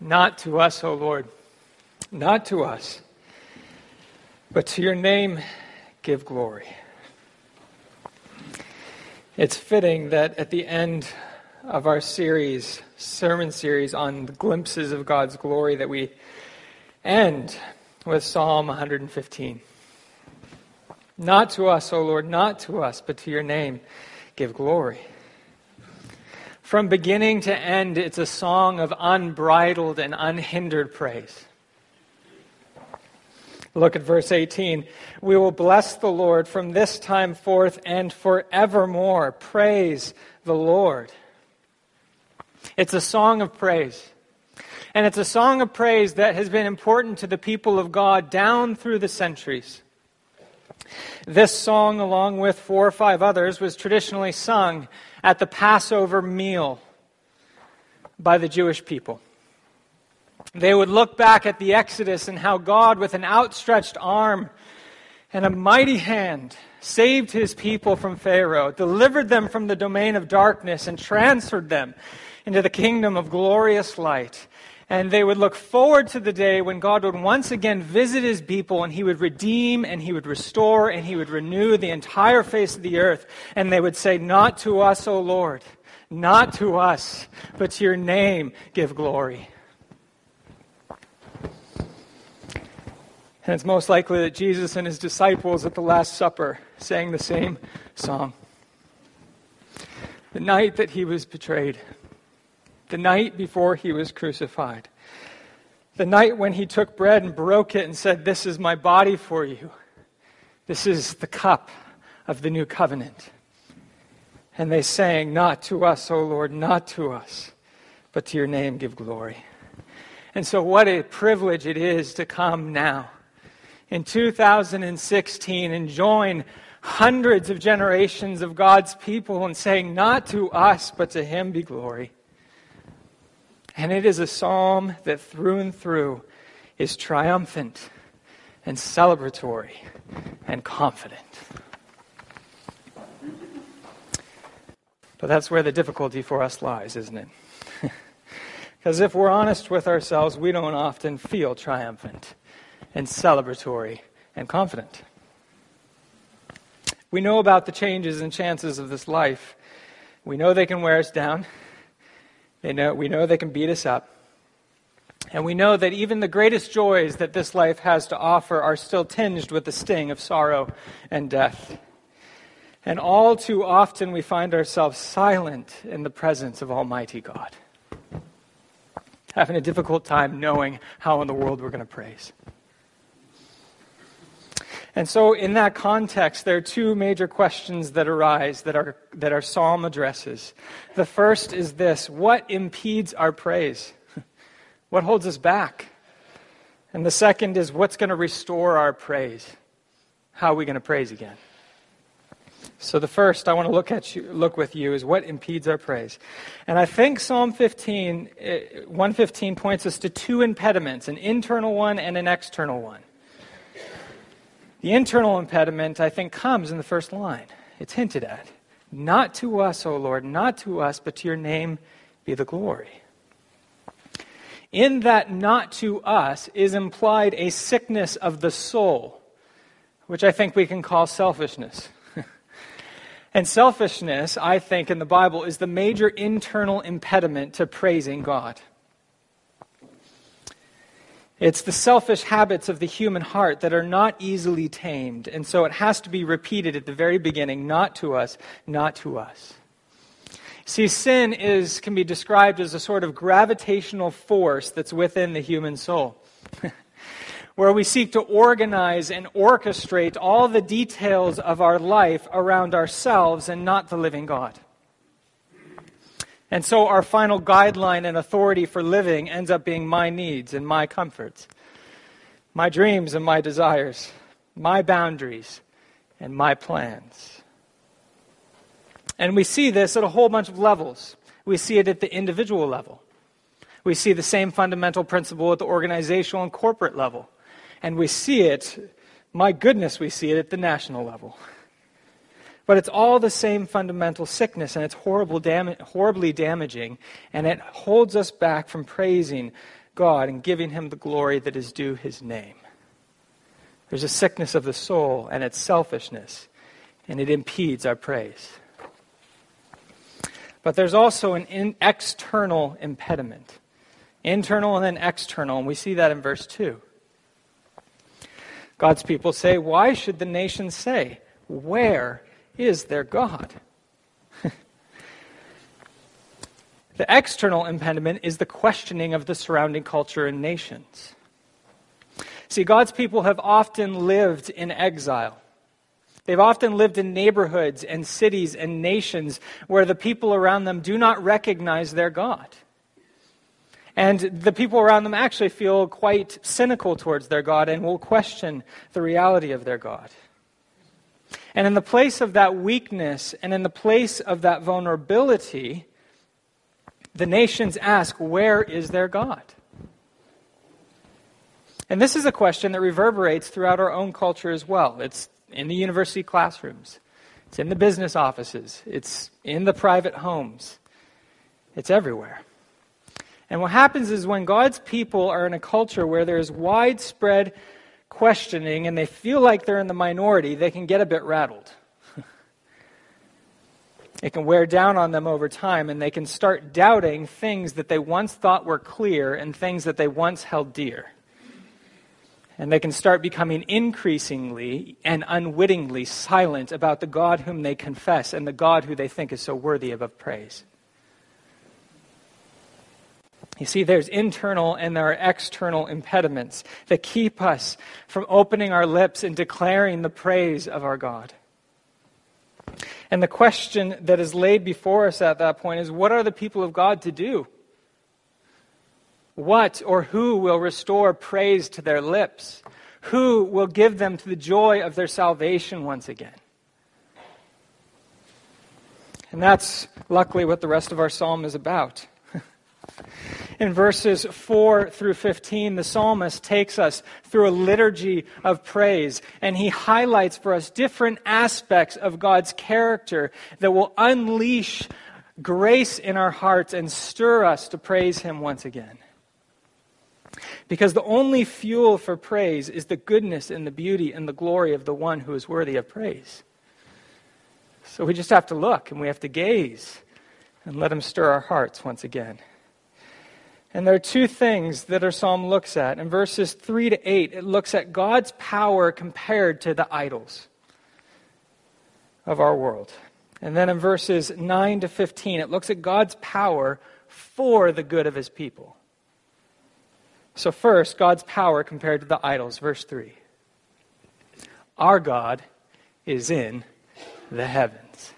Not to us, O Lord, not to us, but to your name give glory. It's fitting that at the end of our series, sermon series on the glimpses of God's glory, that we end with Psalm 115. Not to us, O Lord, not to us, but to your name give glory. From beginning to end, it's a song of unbridled and unhindered praise. Look at verse 18. We will bless the Lord from this time forth and forevermore. Praise the Lord. It's a song of praise. And it's a song of praise that has been important to the people of God down through the centuries. This song, along with four or five others, was traditionally sung at the Passover meal by the Jewish people. They would look back at the Exodus and how God, with an outstretched arm and a mighty hand, saved his people from Pharaoh, delivered them from the domain of darkness, and transferred them into the kingdom of glorious light. And they would look forward to the day when God would once again visit his people and he would redeem and he would restore and he would renew the entire face of the earth. And they would say, Not to us, O Lord, not to us, but to your name give glory. And it's most likely that Jesus and his disciples at the Last Supper sang the same song. The night that he was betrayed the night before he was crucified. The night when he took bread and broke it and said, This is my body for you. This is the cup of the new covenant. And they sang, Not to us, O Lord, not to us, but to your name give glory. And so, what a privilege it is to come now in 2016 and join hundreds of generations of God's people and saying, Not to us, but to him be glory. And it is a psalm that through and through is triumphant and celebratory and confident. But that's where the difficulty for us lies, isn't it? Because if we're honest with ourselves, we don't often feel triumphant and celebratory and confident. We know about the changes and chances of this life. We know they can wear us down. They know, we know they can beat us up. And we know that even the greatest joys that this life has to offer are still tinged with the sting of sorrow and death. And all too often we find ourselves silent in the presence of Almighty God, having a difficult time knowing how in the world we're going to praise. And so, in that context, there are two major questions that arise that our, that our psalm addresses. The first is this What impedes our praise? What holds us back? And the second is What's going to restore our praise? How are we going to praise again? So the first I want to look at you, look with you is what impedes our praise. And I think Psalm 15 eh, 115 points us to two impediments, an internal one and an external one. The internal impediment, I think, comes in the first line. It's hinted at. Not to us, O Lord, not to us, but to your name be the glory. In that not to us is implied a sickness of the soul, which I think we can call selfishness. and selfishness, I think, in the Bible is the major internal impediment to praising God. It's the selfish habits of the human heart that are not easily tamed. And so it has to be repeated at the very beginning not to us, not to us. See, sin is, can be described as a sort of gravitational force that's within the human soul, where we seek to organize and orchestrate all the details of our life around ourselves and not the living God. And so our final guideline and authority for living ends up being my needs and my comforts, my dreams and my desires, my boundaries and my plans. And we see this at a whole bunch of levels. We see it at the individual level. We see the same fundamental principle at the organizational and corporate level. And we see it, my goodness, we see it at the national level. But it's all the same fundamental sickness, and it's horrible dam- horribly damaging, and it holds us back from praising God and giving him the glory that is due his name. There's a sickness of the soul and its selfishness, and it impedes our praise. But there's also an in, external impediment internal and then external, and we see that in verse 2. God's people say, Why should the nations say, Where is their God? the external impediment is the questioning of the surrounding culture and nations. See, God's people have often lived in exile. They've often lived in neighborhoods and cities and nations where the people around them do not recognize their God. And the people around them actually feel quite cynical towards their God and will question the reality of their God. And in the place of that weakness and in the place of that vulnerability, the nations ask, Where is their God? And this is a question that reverberates throughout our own culture as well. It's in the university classrooms, it's in the business offices, it's in the private homes, it's everywhere. And what happens is when God's people are in a culture where there's widespread questioning and they feel like they're in the minority, they can get a bit rattled. it can wear down on them over time, and they can start doubting things that they once thought were clear and things that they once held dear. And they can start becoming increasingly and unwittingly silent about the God whom they confess and the God who they think is so worthy of praise. You see, there's internal and there are external impediments that keep us from opening our lips and declaring the praise of our God. And the question that is laid before us at that point is what are the people of God to do? What or who will restore praise to their lips? Who will give them to the joy of their salvation once again? And that's luckily what the rest of our psalm is about. In verses 4 through 15, the psalmist takes us through a liturgy of praise, and he highlights for us different aspects of God's character that will unleash grace in our hearts and stir us to praise him once again. Because the only fuel for praise is the goodness and the beauty and the glory of the one who is worthy of praise. So we just have to look and we have to gaze and let him stir our hearts once again. And there are two things that our psalm looks at. In verses 3 to 8, it looks at God's power compared to the idols of our world. And then in verses 9 to 15, it looks at God's power for the good of his people. So, first, God's power compared to the idols. Verse 3 Our God is in the heavens.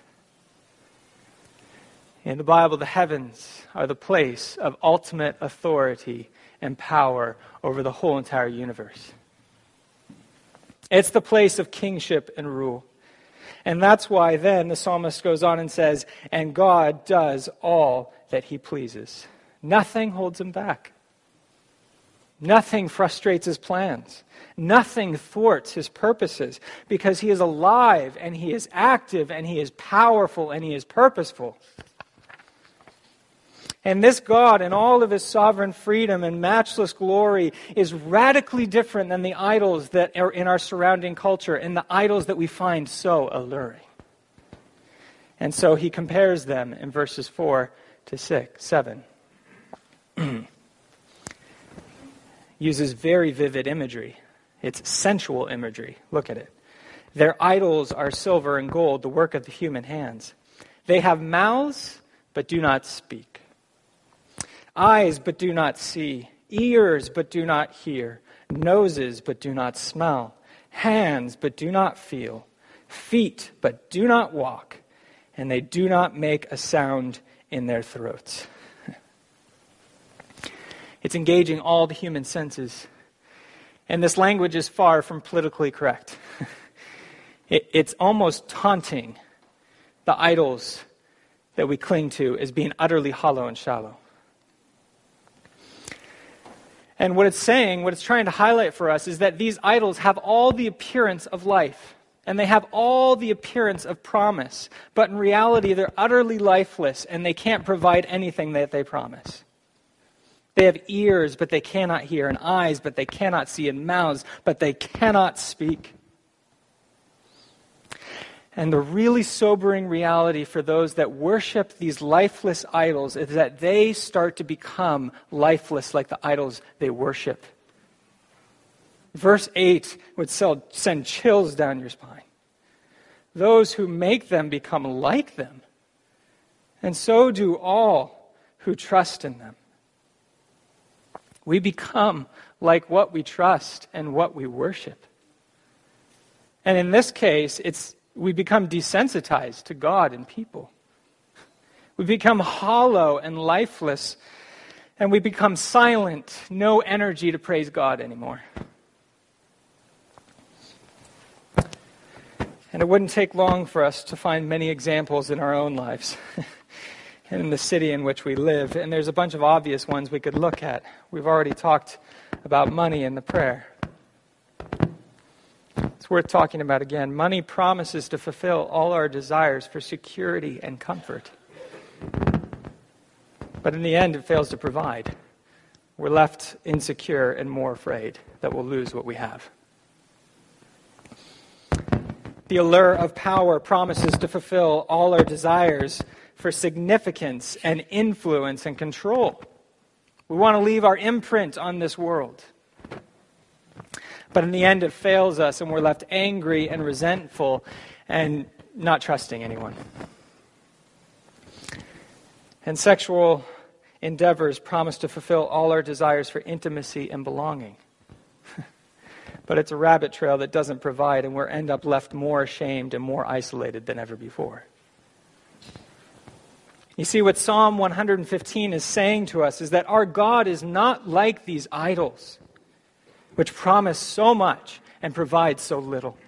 In the Bible, the heavens are the place of ultimate authority and power over the whole entire universe. It's the place of kingship and rule. And that's why then the psalmist goes on and says, And God does all that he pleases. Nothing holds him back. Nothing frustrates his plans. Nothing thwarts his purposes because he is alive and he is active and he is powerful and he is purposeful. And this God, in all of his sovereign freedom and matchless glory, is radically different than the idols that are in our surrounding culture and the idols that we find so alluring. And so he compares them in verses 4 to 6, 7. Uses very vivid imagery. It's sensual imagery. Look at it. Their idols are silver and gold, the work of the human hands. They have mouths, but do not speak eyes but do not see, ears but do not hear, noses but do not smell, hands but do not feel, feet but do not walk, and they do not make a sound in their throats. it's engaging all the human senses. And this language is far from politically correct. it, it's almost taunting the idols that we cling to as being utterly hollow and shallow. And what it's saying, what it's trying to highlight for us, is that these idols have all the appearance of life. And they have all the appearance of promise. But in reality, they're utterly lifeless and they can't provide anything that they promise. They have ears, but they cannot hear, and eyes, but they cannot see, and mouths, but they cannot speak. And the really sobering reality for those that worship these lifeless idols is that they start to become lifeless like the idols they worship. Verse 8 would send chills down your spine. Those who make them become like them, and so do all who trust in them. We become like what we trust and what we worship. And in this case, it's we become desensitized to God and people. We become hollow and lifeless, and we become silent, no energy to praise God anymore. And it wouldn't take long for us to find many examples in our own lives and in the city in which we live. And there's a bunch of obvious ones we could look at. We've already talked about money in the prayer. It's worth talking about again. Money promises to fulfill all our desires for security and comfort. But in the end, it fails to provide. We're left insecure and more afraid that we'll lose what we have. The allure of power promises to fulfill all our desires for significance and influence and control. We want to leave our imprint on this world. But in the end, it fails us, and we're left angry and resentful and not trusting anyone. And sexual endeavors promise to fulfill all our desires for intimacy and belonging. but it's a rabbit trail that doesn't provide, and we end up left more ashamed and more isolated than ever before. You see, what Psalm 115 is saying to us is that our God is not like these idols which promise so much and provide so little.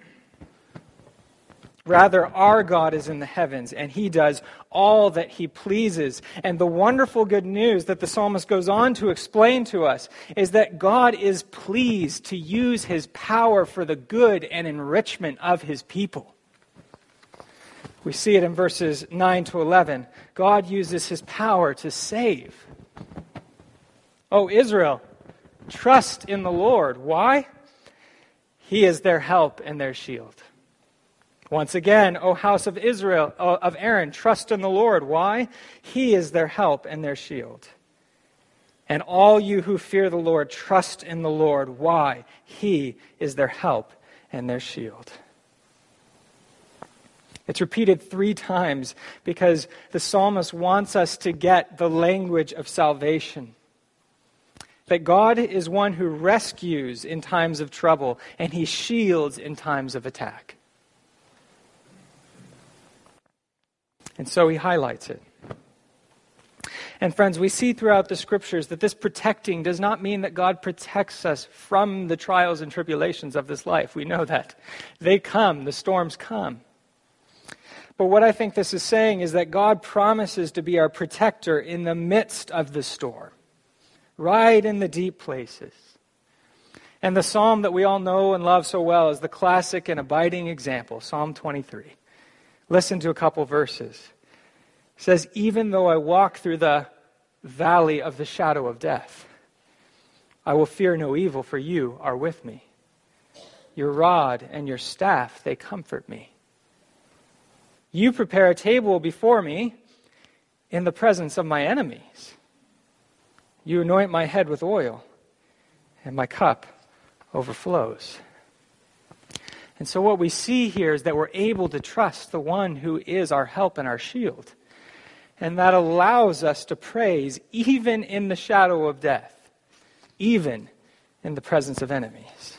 Rather, our God is in the heavens, and He does all that He pleases. And the wonderful good news that the psalmist goes on to explain to us is that God is pleased to use His power for the good and enrichment of His people. We see it in verses 9 to 11. God uses His power to save. Oh, Israel, Trust in the Lord. Why? He is their help and their shield. Once again, O house of Israel, of Aaron, trust in the Lord. Why? He is their help and their shield. And all you who fear the Lord, trust in the Lord. Why? He is their help and their shield. It's repeated three times because the psalmist wants us to get the language of salvation that God is one who rescues in times of trouble and he shields in times of attack. And so he highlights it. And friends, we see throughout the scriptures that this protecting does not mean that God protects us from the trials and tribulations of this life. We know that. They come, the storms come. But what I think this is saying is that God promises to be our protector in the midst of the storm right in the deep places. And the psalm that we all know and love so well is the classic and abiding example, Psalm 23. Listen to a couple verses. It says, Even though I walk through the valley of the shadow of death, I will fear no evil, for you are with me. Your rod and your staff, they comfort me. You prepare a table before me in the presence of my enemies. You anoint my head with oil, and my cup overflows. And so, what we see here is that we're able to trust the one who is our help and our shield. And that allows us to praise even in the shadow of death, even in the presence of enemies.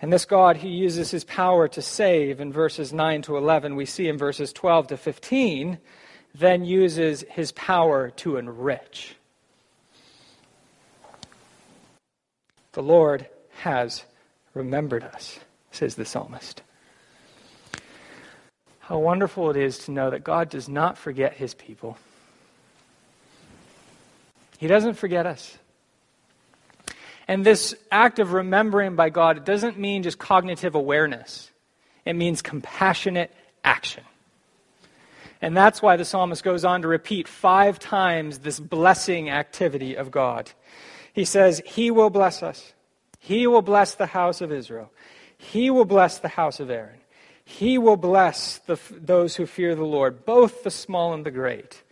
And this God, He uses His power to save in verses 9 to 11. We see in verses 12 to 15 then uses his power to enrich. The Lord has remembered us, says the psalmist. How wonderful it is to know that God does not forget his people. He doesn't forget us. And this act of remembering by God, it doesn't mean just cognitive awareness, it means compassionate action. And that's why the psalmist goes on to repeat five times this blessing activity of God. He says, He will bless us. He will bless the house of Israel. He will bless the house of Aaron. He will bless the, those who fear the Lord, both the small and the great.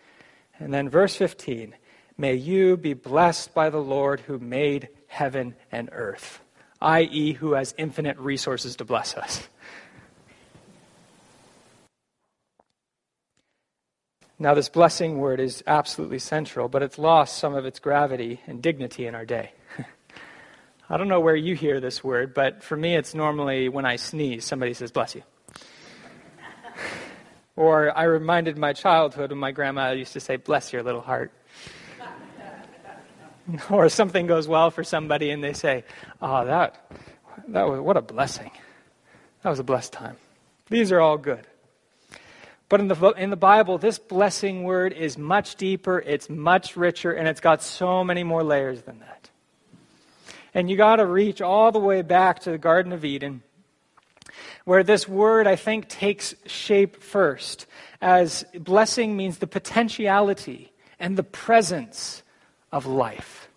And then verse 15 May you be blessed by the Lord who made heaven and earth, i.e., who has infinite resources to bless us. Now, this blessing word is absolutely central, but it's lost some of its gravity and dignity in our day. I don't know where you hear this word, but for me, it's normally when I sneeze, somebody says, bless you. or I reminded my childhood when my grandma used to say, bless your little heart. or something goes well for somebody and they say, oh, that, that was, what a blessing. That was a blessed time. These are all good. But in the, in the Bible, this blessing word is much deeper, it's much richer, and it's got so many more layers than that. And you got to reach all the way back to the Garden of Eden, where this word, I think, takes shape first, as blessing means the potentiality and the presence of life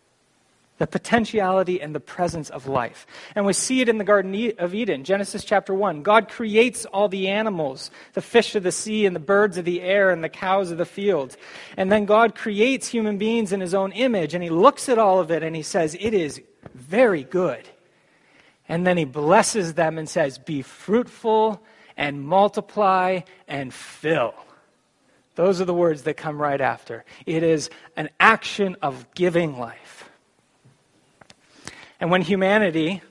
the potentiality and the presence of life. And we see it in the Garden of Eden, Genesis chapter 1. God creates all the animals, the fish of the sea and the birds of the air and the cows of the field. And then God creates human beings in his own image, and he looks at all of it and he says, It is very good. And then he blesses them and says, Be fruitful and multiply and fill. Those are the words that come right after. It is an action of giving life. And when humanity,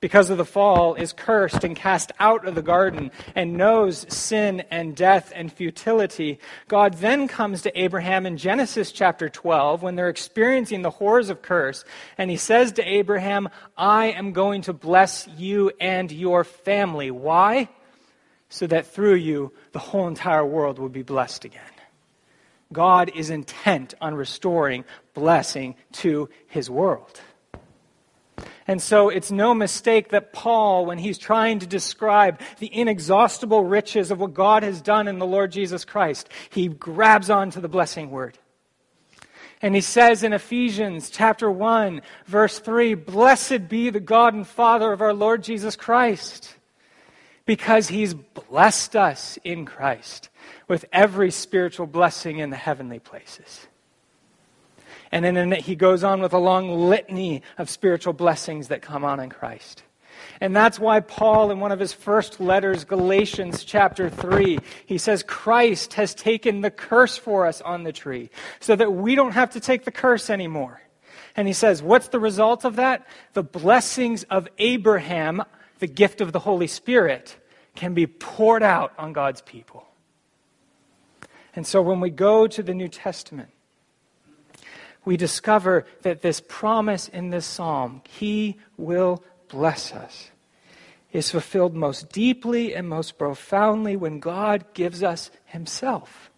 because of the fall, is cursed and cast out of the garden and knows sin and death and futility, God then comes to Abraham in Genesis chapter 12 when they're experiencing the horrors of curse. And he says to Abraham, I am going to bless you and your family. Why? So that through you, the whole entire world will be blessed again. God is intent on restoring blessing to his world. And so it's no mistake that Paul, when he's trying to describe the inexhaustible riches of what God has done in the Lord Jesus Christ, he grabs onto the blessing word. And he says in Ephesians chapter 1, verse 3, Blessed be the God and Father of our Lord Jesus Christ, because he's blessed us in Christ with every spiritual blessing in the heavenly places. And then he goes on with a long litany of spiritual blessings that come on in Christ. And that's why Paul, in one of his first letters, Galatians chapter 3, he says, Christ has taken the curse for us on the tree so that we don't have to take the curse anymore. And he says, What's the result of that? The blessings of Abraham, the gift of the Holy Spirit, can be poured out on God's people. And so when we go to the New Testament, we discover that this promise in this psalm, He will bless us, is fulfilled most deeply and most profoundly when God gives us Himself.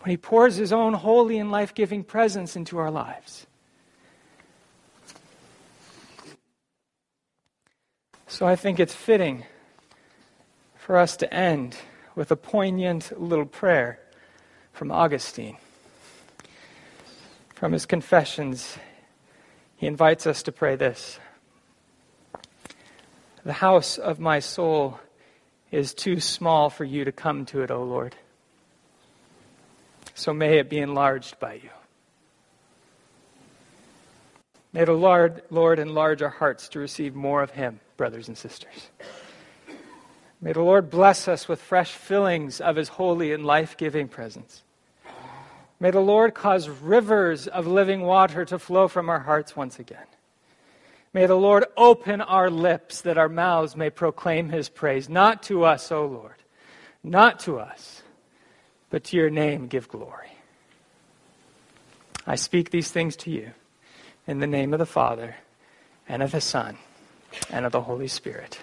When He pours His own holy and life giving presence into our lives. So I think it's fitting for us to end with a poignant little prayer from Augustine. From his confessions, he invites us to pray this The house of my soul is too small for you to come to it, O Lord. So may it be enlarged by you. May the Lord, Lord enlarge our hearts to receive more of Him, brothers and sisters. May the Lord bless us with fresh fillings of His holy and life giving presence. May the Lord cause rivers of living water to flow from our hearts once again. May the Lord open our lips that our mouths may proclaim his praise, not to us, O Lord, not to us, but to your name give glory. I speak these things to you in the name of the Father, and of the Son, and of the Holy Spirit.